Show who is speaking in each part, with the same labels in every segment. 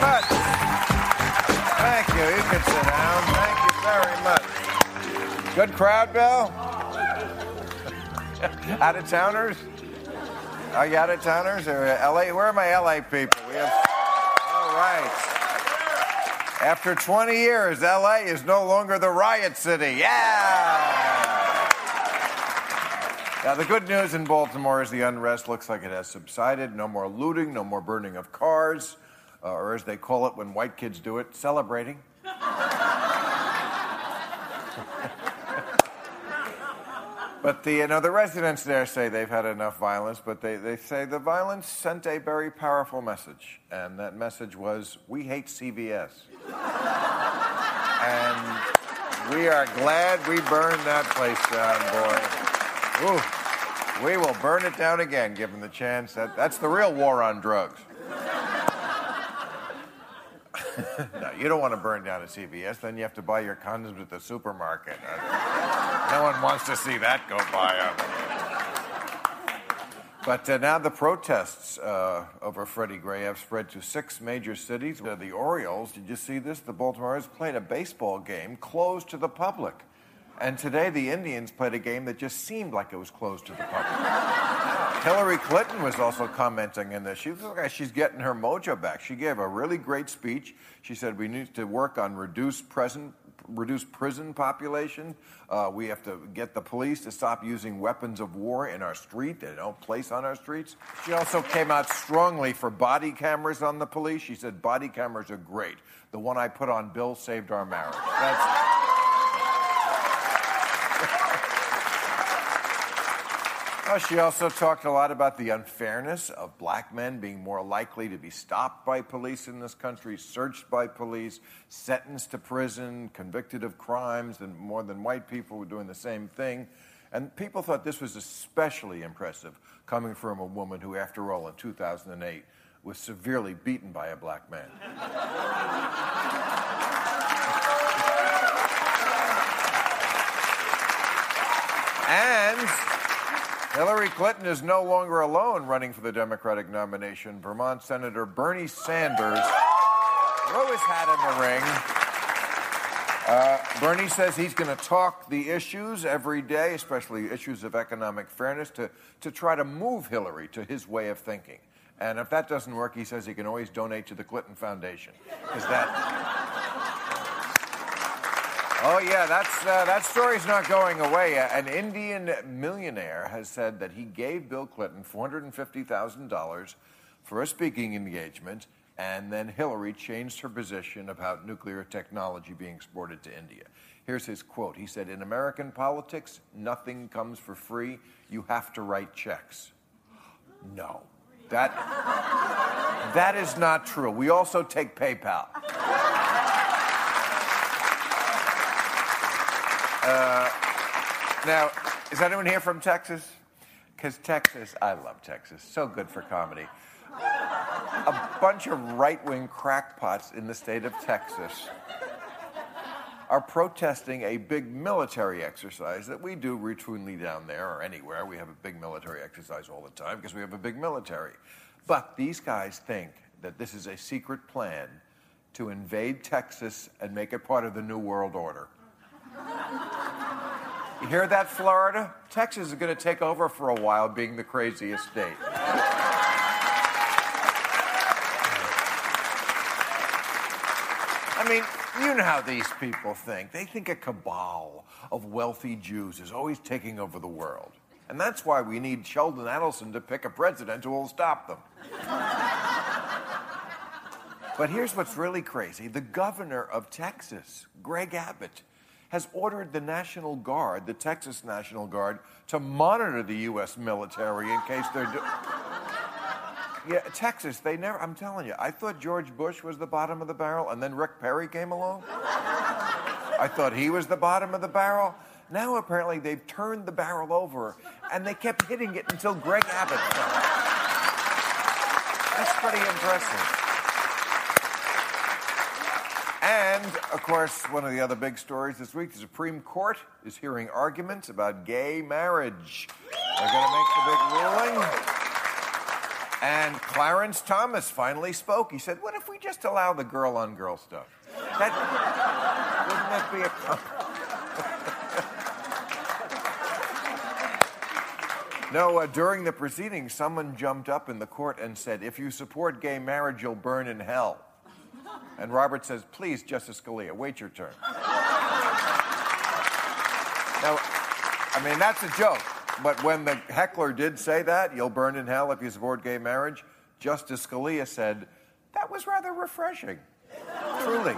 Speaker 1: Much. Thank you. You can sit down. Thank you very much. Good crowd, Bill? out of towners? Are you out of towners or LA? Where are my LA people? We have. All right. After 20 years, LA is no longer the riot city. Yeah! Now, the good news in Baltimore is the unrest looks like it has subsided. No more looting, no more burning of cars, uh, or as they call it when white kids do it, celebrating. but the, you know, the residents there say they've had enough violence, but they, they say the violence sent a very powerful message. And that message was, we hate CVS. and we are glad we burned that place down, boy. Ooh, we will burn it down again, given the chance. That, that's the real war on drugs. No, you don't want to burn down a CVS. Then you have to buy your condoms at the supermarket. Uh, no one wants to see that go by. Uh, but uh, now the protests uh, over Freddie Gray have spread to six major cities. The Orioles, did you see this? The Baltimoreans played a baseball game closed to the public. And today the Indians played a game that just seemed like it was closed to the public. Hillary Clinton was also commenting in this. She looks like she's getting her mojo back. She gave a really great speech. She said we need to work on reduced present reduce prison population. Uh, we have to get the police to stop using weapons of war in our street. They don't place on our streets. She also came out strongly for body cameras on the police. She said body cameras are great. The one I put on Bill saved our marriage. That's. She also talked a lot about the unfairness of black men being more likely to be stopped by police in this country, searched by police, sentenced to prison, convicted of crimes, and more than white people were doing the same thing. And people thought this was especially impressive coming from a woman who, after all, in 2008 was severely beaten by a black man. and Hillary Clinton is no longer alone running for the Democratic nomination. Vermont Senator Bernie Sanders threw his hat in the ring. Uh, Bernie says he's going to talk the issues every day, especially issues of economic fairness, to, to try to move Hillary to his way of thinking. And if that doesn't work, he says he can always donate to the Clinton Foundation. Because that. Oh, yeah, that's, uh, that story's not going away. Uh, An Indian millionaire has said that he gave Bill Clinton $450,000 for a speaking engagement, and then Hillary changed her position about nuclear technology being exported to India. Here's his quote He said, In American politics, nothing comes for free. You have to write checks. No. That, that is not true. We also take PayPal. Uh, now, is anyone here from Texas? Because Texas, I love Texas. So good for comedy. A bunch of right wing crackpots in the state of Texas are protesting a big military exercise that we do routinely down there or anywhere. We have a big military exercise all the time because we have a big military. But these guys think that this is a secret plan to invade Texas and make it part of the New World Order. You hear that, Florida? Texas is going to take over for a while being the craziest state. I mean, you know how these people think. They think a cabal of wealthy Jews is always taking over the world. And that's why we need Sheldon Adelson to pick a president who will stop them. but here's what's really crazy the governor of Texas, Greg Abbott, has ordered the National Guard, the Texas National Guard, to monitor the U.S. military in case they're. Yeah, Texas, they never, I'm telling you, I thought George Bush was the bottom of the barrel, and then Rick Perry came along. I thought he was the bottom of the barrel. Now apparently they've turned the barrel over, and they kept hitting it until Greg Abbott. That's pretty impressive. And, of course, one of the other big stories this week the Supreme Court is hearing arguments about gay marriage. They're going to make the big ruling. And Clarence Thomas finally spoke. He said, What if we just allow the girl on girl stuff? That, wouldn't that be a. no, uh, during the proceedings, someone jumped up in the court and said, If you support gay marriage, you'll burn in hell. And Robert says, Please, Justice Scalia, wait your turn. now, I mean, that's a joke. But when the heckler did say that, you'll burn in hell if you support gay marriage, Justice Scalia said, that was rather refreshing. Truly.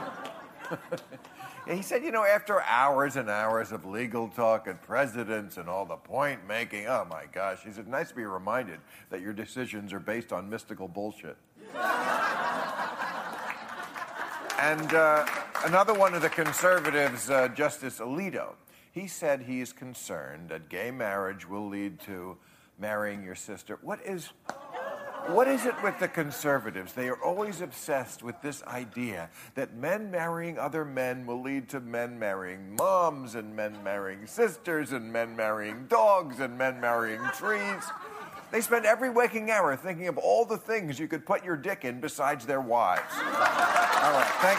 Speaker 1: he said, you know, after hours and hours of legal talk and precedents and all the point making, oh my gosh, he said, nice to be reminded that your decisions are based on mystical bullshit. and uh, another one of the conservatives, uh, Justice Alito, he said he is concerned that gay marriage will lead to marrying your sister. What is what is it with the conservatives? They are always obsessed with this idea that men marrying other men will lead to men marrying moms and men marrying sisters and men marrying dogs and men marrying trees. They spend every waking hour thinking of all the things you could put your dick in besides their wives.